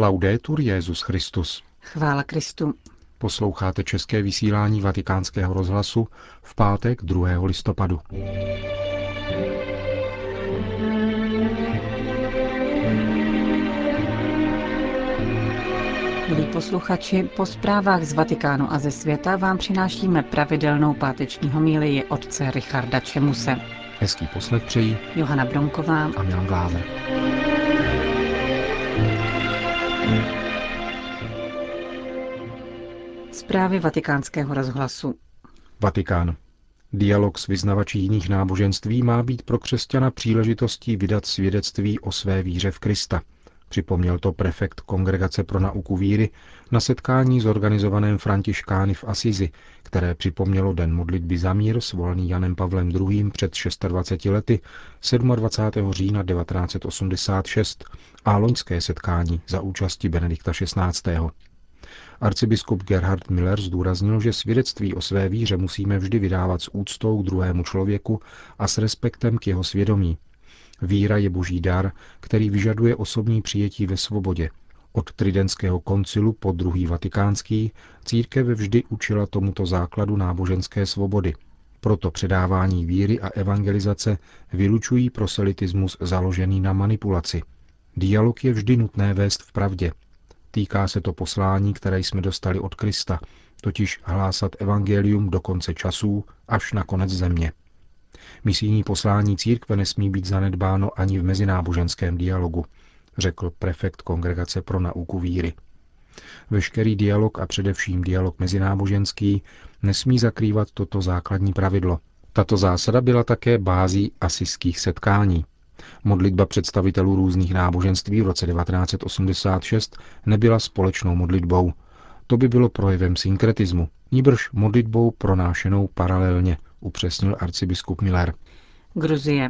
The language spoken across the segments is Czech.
Laudetur Jezus Christus. Chvála Kristu. Posloucháte české vysílání Vatikánského rozhlasu v pátek 2. listopadu. Milí posluchači, po zprávách z Vatikánu a ze světa vám přinášíme pravidelnou páteční homílii otce Richarda Čemuse. Hezký poslech přejí Johana Bronková a Milan Glázer. Zprávy vatikánského rozhlasu. Vatikán. Dialog s vyznavači jiných náboženství má být pro křesťana příležitostí vydat svědectví o své víře v Krista – Připomněl to prefekt Kongregace pro nauku víry na setkání zorganizovaném Františkány v Asizi, které připomnělo Den modlitby za mír svolaný Janem Pavlem II. před 26 lety 27. října 1986 a loňské setkání za účasti Benedikta XVI. Arcibiskup Gerhard Miller zdůraznil, že svědectví o své víře musíme vždy vydávat s úctou k druhému člověku a s respektem k jeho svědomí, Víra je boží dar, který vyžaduje osobní přijetí ve svobodě. Od Tridentského koncilu po druhý vatikánský církev vždy učila tomuto základu náboženské svobody. Proto předávání víry a evangelizace vylučují proselitismus založený na manipulaci. Dialog je vždy nutné vést v pravdě. Týká se to poslání, které jsme dostali od Krista, totiž hlásat evangelium do konce časů až na konec země. Misijní poslání církve nesmí být zanedbáno ani v mezináboženském dialogu, řekl prefekt Kongregace pro nauku víry. Veškerý dialog a především dialog mezináboženský nesmí zakrývat toto základní pravidlo. Tato zásada byla také bází asijských setkání. Modlitba představitelů různých náboženství v roce 1986 nebyla společnou modlitbou. To by bylo projevem synkretismu, níbrž modlitbou pronášenou paralelně, upřesnil arcibiskup Miller. Gruzie.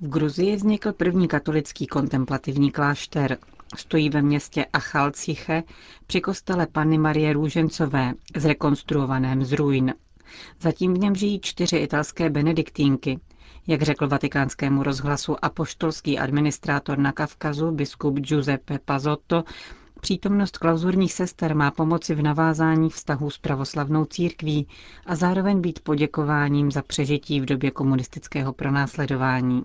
V Gruzii vznikl první katolický kontemplativní klášter. Stojí ve městě Achalciche při kostele Panny Marie Růžencové, zrekonstruovaném z ruin. Zatím v něm žijí čtyři italské benediktínky. Jak řekl vatikánskému rozhlasu apoštolský administrátor na Kavkazu biskup Giuseppe Pazotto, Přítomnost klauzurních sester má pomoci v navázání vztahů s pravoslavnou církví a zároveň být poděkováním za přežití v době komunistického pronásledování.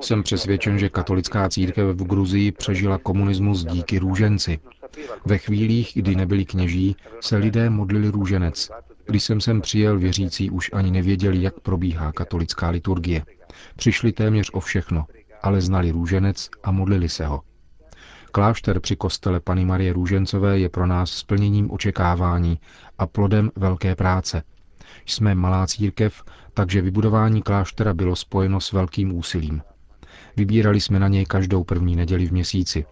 Jsem přesvědčen, že katolická církev v Gruzii přežila komunismus díky růženci. Ve chvílích, kdy nebyli kněží, se lidé modlili růženec. Když jsem sem přijel, věřící už ani nevěděli, jak probíhá katolická liturgie. Přišli téměř o všechno, ale znali růženec a modlili se ho. Klášter při kostele Pany Marie Růžencové je pro nás splněním očekávání a plodem velké práce. Jsme malá církev, takže vybudování kláštera bylo spojeno s velkým úsilím. Vybírali jsme na něj každou první neděli v měsíci.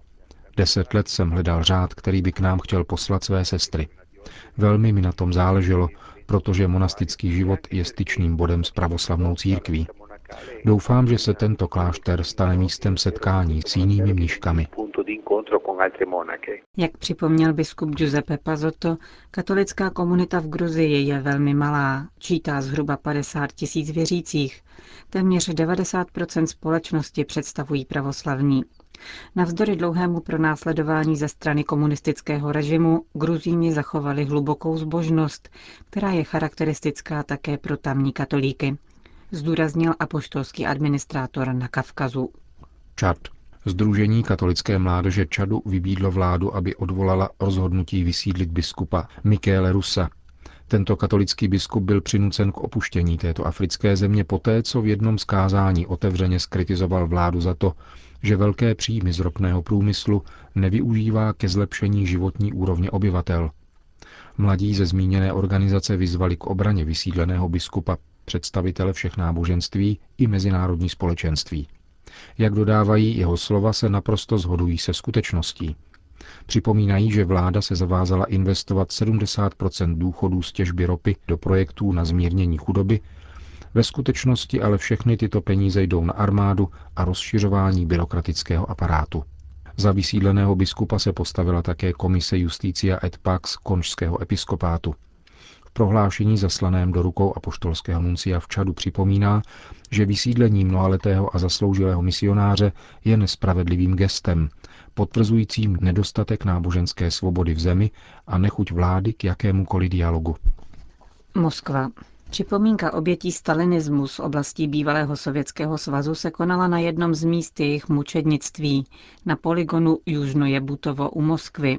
Deset let jsem hledal řád, který by k nám chtěl poslat své sestry. Velmi mi na tom záleželo, protože monastický život je styčným bodem s pravoslavnou církví. Doufám, že se tento klášter stane místem setkání s jinými mniškami. Jak připomněl biskup Giuseppe Pazotto, katolická komunita v Gruzii je velmi malá, čítá zhruba 50 tisíc věřících. Téměř 90% společnosti představují pravoslavní. Navzdory dlouhému pronásledování ze strany komunistického režimu Gruzíni zachovali hlubokou zbožnost, která je charakteristická také pro tamní katolíky zdůraznil apoštolský administrátor na Kavkazu. Čad. Združení katolické mládeže Čadu vybídlo vládu, aby odvolala rozhodnutí vysídlit biskupa Mikéle Rusa. Tento katolický biskup byl přinucen k opuštění této africké země poté, co v jednom zkázání otevřeně skritizoval vládu za to, že velké příjmy z ropného průmyslu nevyužívá ke zlepšení životní úrovně obyvatel. Mladí ze zmíněné organizace vyzvali k obraně vysídleného biskupa představitele všech náboženství i mezinárodní společenství. Jak dodávají, jeho slova se naprosto zhodují se skutečností. Připomínají, že vláda se zavázala investovat 70 důchodů z těžby ropy do projektů na zmírnění chudoby, ve skutečnosti ale všechny tyto peníze jdou na armádu a rozšiřování byrokratického aparátu. Za vysídleného biskupa se postavila také komise Justícia et Pax konžského episkopátu prohlášení zaslaném do rukou apoštolského nuncia v Čadu připomíná, že vysídlení mnohaletého a zasloužilého misionáře je nespravedlivým gestem, potvrzujícím nedostatek náboženské svobody v zemi a nechuť vlády k jakémukoliv dialogu. Moskva. Připomínka obětí stalinismu z oblastí bývalého Sovětského svazu se konala na jednom z míst jejich mučednictví, na poligonu Južno-Jebutovo u Moskvy.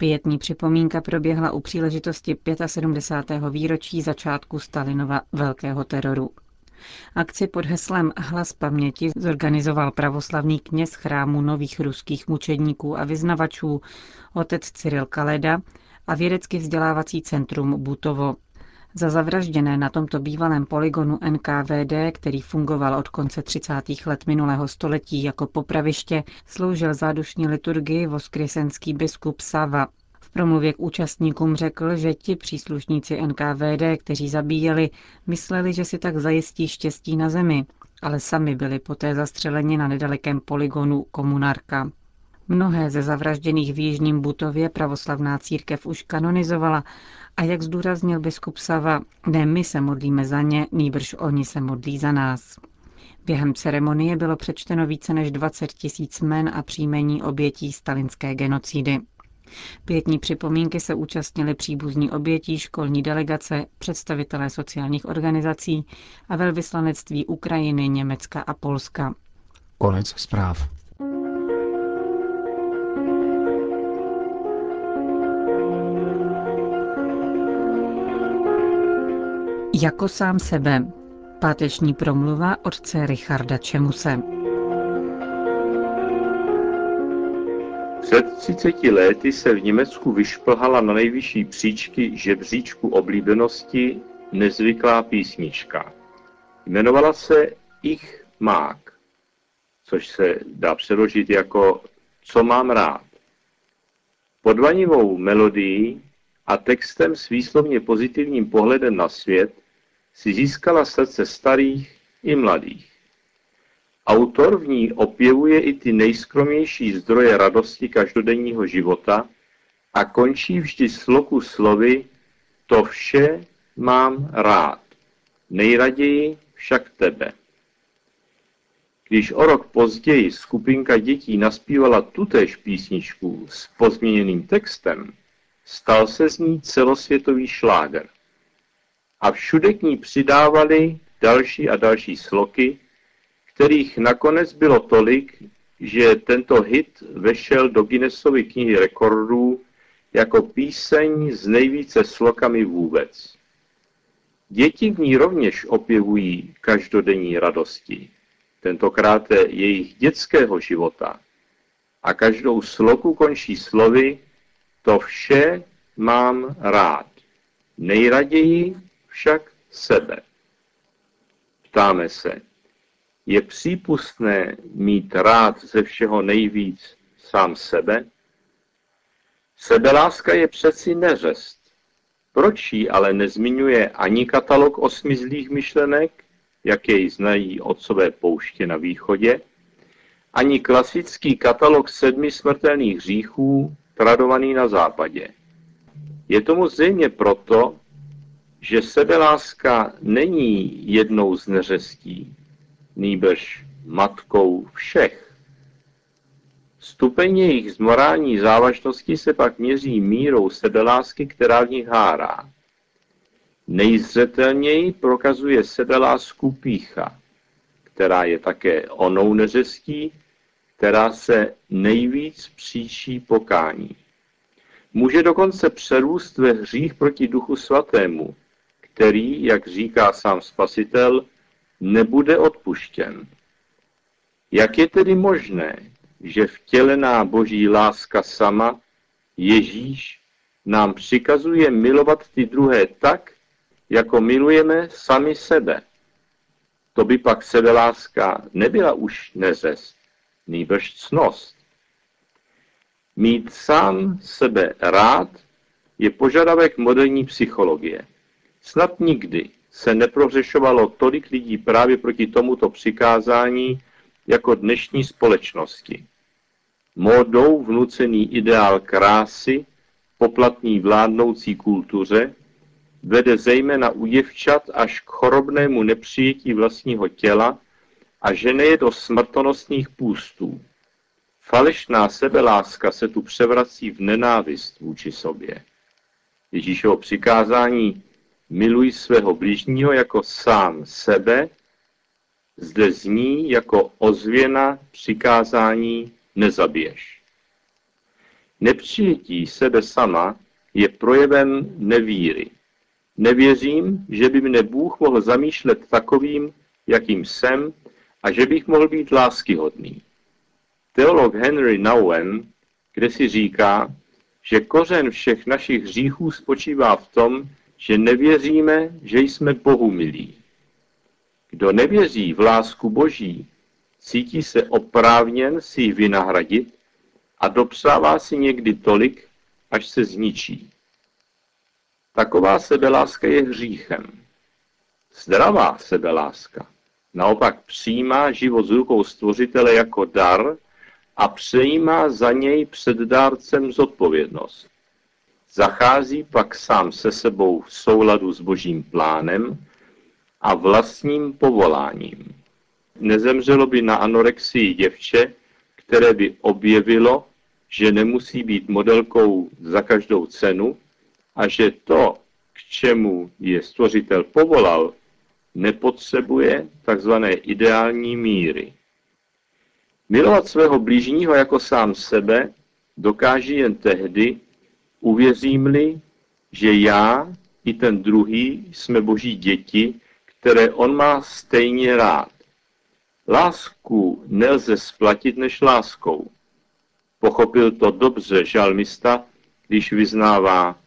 Pětní připomínka proběhla u příležitosti 75. výročí začátku Stalinova velkého teroru. Akci pod heslem Hlas paměti zorganizoval pravoslavný kněz chrámu nových ruských mučedníků a vyznavačů otec Cyril Kaleda a vědecky vzdělávací centrum Butovo. Za zavražděné na tomto bývalém poligonu NKVD, který fungoval od konce 30. let minulého století jako popraviště, sloužil zádušní liturgii voskresenský biskup Sava. V promluvě k účastníkům řekl, že ti příslušníci NKVD, kteří zabíjeli, mysleli, že si tak zajistí štěstí na zemi, ale sami byli poté zastřeleni na nedalekém poligonu Komunarka. Mnohé ze zavražděných v Jižním Butově pravoslavná církev už kanonizovala a jak zdůraznil biskup Sava, ne my se modlíme za ně, nýbrž oni se modlí za nás. Během ceremonie bylo přečteno více než 20 tisíc men a příjmení obětí stalinské genocidy. Pětní připomínky se účastnili příbuzní obětí, školní delegace, představitelé sociálních organizací a velvyslanectví Ukrajiny, Německa a Polska. Konec zpráv. Jako sám sebe. Páteční promluva otce Richarda Čemuse. Před 30 lety se v Německu vyšplhala na nejvyšší příčky žebříčku oblíbenosti nezvyklá písnička. Jmenovala se Ich Mák, což se dá přeložit jako Co mám rád. Podvanivou melodií a textem s výslovně pozitivním pohledem na svět si získala srdce starých i mladých. Autor v ní opěvuje i ty nejskromnější zdroje radosti každodenního života a končí vždy sloku slovy To vše mám rád, nejraději však tebe. Když o rok později skupinka dětí naspívala tutéž písničku s pozměněným textem, stal se z ní celosvětový šláger a všude k ní přidávali další a další sloky, kterých nakonec bylo tolik, že tento hit vešel do Guinnessovy knihy rekordů jako píseň s nejvíce slokami vůbec. Děti v ní rovněž opěvují každodenní radosti, tentokrát jejich dětského života. A každou sloku končí slovy To vše mám rád. Nejraději však sebe. Ptáme se, je přípustné mít rád ze všeho nejvíc sám sebe? Sebeláska je přeci neřest. Proč ji ale nezmiňuje ani katalog osmi zlých myšlenek, jak jej znají otcové pouště na východě, ani klasický katalog sedmi smrtelných hříchů, tradovaný na západě. Je tomu zřejmě proto, že sebeláska není jednou z neřestí, nýbrž matkou všech. Stupeň jejich z morální závažnosti se pak měří mírou sebelásky, která v nich hárá. Nejzřetelněji prokazuje sebelásku pícha, která je také onou neřestí, která se nejvíc příčí pokání. Může dokonce přerůst ve hřích proti duchu svatému, který, jak říká sám spasitel, nebude odpuštěn. Jak je tedy možné, že vtělená boží láska sama, Ježíš, nám přikazuje milovat ty druhé tak, jako milujeme sami sebe? To by pak sebeláska nebyla už neřest, nýbrž cnost. Mít sám sebe rád je požadavek moderní psychologie. Snad nikdy se neprořešovalo tolik lidí právě proti tomuto přikázání jako dnešní společnosti. Módou vnucený ideál krásy, poplatný vládnoucí kultuře, vede zejména u děvčat až k chorobnému nepřijetí vlastního těla a žene je do smrtonostných půstů. Falešná sebeláska se tu převrací v nenávist vůči sobě. Ježíšovo přikázání miluj svého blížního jako sám sebe, zde zní jako ozvěna přikázání nezabiješ. Nepřijetí sebe sama je projevem nevíry. Nevěřím, že by mne Bůh mohl zamýšlet takovým, jakým jsem, a že bych mohl být láskyhodný. Teolog Henry Nouwen, kde si říká, že kořen všech našich hříchů spočívá v tom, že nevěříme, že jsme Bohu milí. Kdo nevěří v lásku Boží, cítí se oprávněn si ji vynahradit a dopřává si někdy tolik, až se zničí. Taková sebeláska je hříchem. Zdravá sebeláska naopak přijímá život z rukou stvořitele jako dar a přejímá za něj před dárcem zodpovědnost. Zachází pak sám se sebou v souladu s božím plánem a vlastním povoláním. Nezemřelo by na anorexii děvče, které by objevilo, že nemusí být modelkou za každou cenu a že to, k čemu je stvořitel povolal, nepotřebuje tzv. ideální míry. Milovat svého blížního jako sám sebe dokáží jen tehdy, uvěřím-li, že já i ten druhý jsme boží děti, které on má stejně rád. Lásku nelze splatit než láskou. Pochopil to dobře žalmista, když vyznává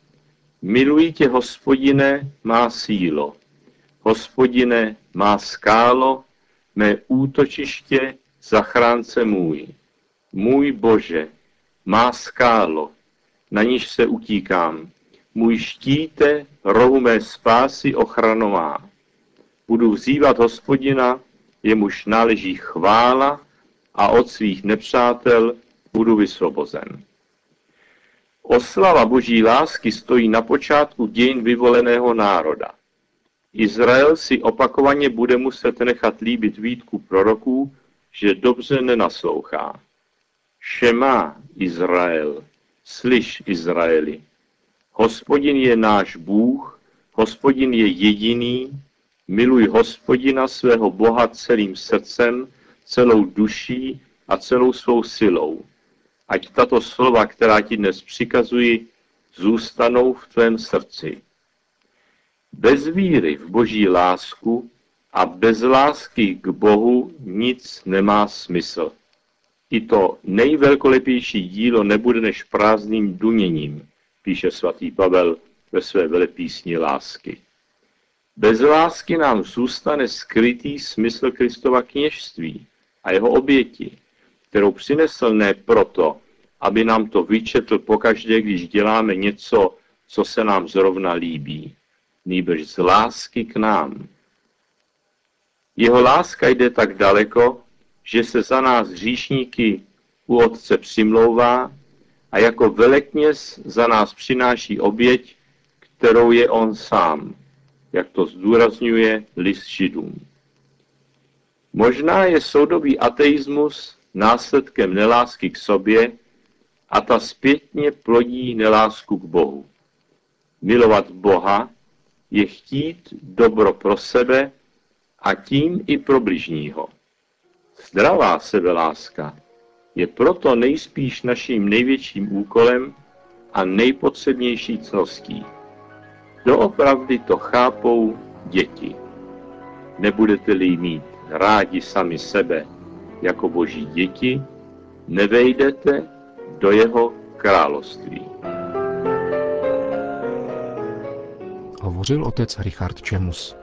Miluji tě, hospodine, má sílo. Hospodine, má skálo, mé útočiště, zachránce můj. Můj Bože, má skálo, na níž se utíkám. Můj štíte, rohu mé spásy ochranová. Budu vzývat hospodina, jemuž náleží chvála a od svých nepřátel budu vysvobozen. Oslava boží lásky stojí na počátku dějin vyvoleného národa. Izrael si opakovaně bude muset nechat líbit výtku proroků, že dobře nenaslouchá. Šema Izrael, slyš Izraeli. Hospodin je náš Bůh, hospodin je jediný, miluj hospodina svého Boha celým srdcem, celou duší a celou svou silou. Ať tato slova, která ti dnes přikazuji, zůstanou v tvém srdci. Bez víry v boží lásku a bez lásky k Bohu nic nemá smysl. I to nejvelkolepější dílo nebude než prázdným duněním, píše svatý Pavel ve své velepísni lásky. Bez lásky nám zůstane skrytý smysl Kristova kněžství a jeho oběti, kterou přinesl ne proto, aby nám to vyčetl pokaždé, když děláme něco, co se nám zrovna líbí, nýbrž z lásky k nám. Jeho láska jde tak daleko, že se za nás hříšníky u Otce přimlouvá a jako velekněz za nás přináší oběť, kterou je on sám, jak to zdůrazňuje list Židům. Možná je soudobý ateismus následkem nelásky k sobě a ta zpětně plodí nelásku k Bohu. Milovat Boha je chtít dobro pro sebe a tím i pro bližního. Zdravá sebeláska je proto nejspíš naším největším úkolem a nejpotřebnější cností. Doopravdy to chápou děti. Nebudete-li mít rádi sami sebe jako boží děti, nevejdete do jeho království. Hovořil otec Richard Čemus.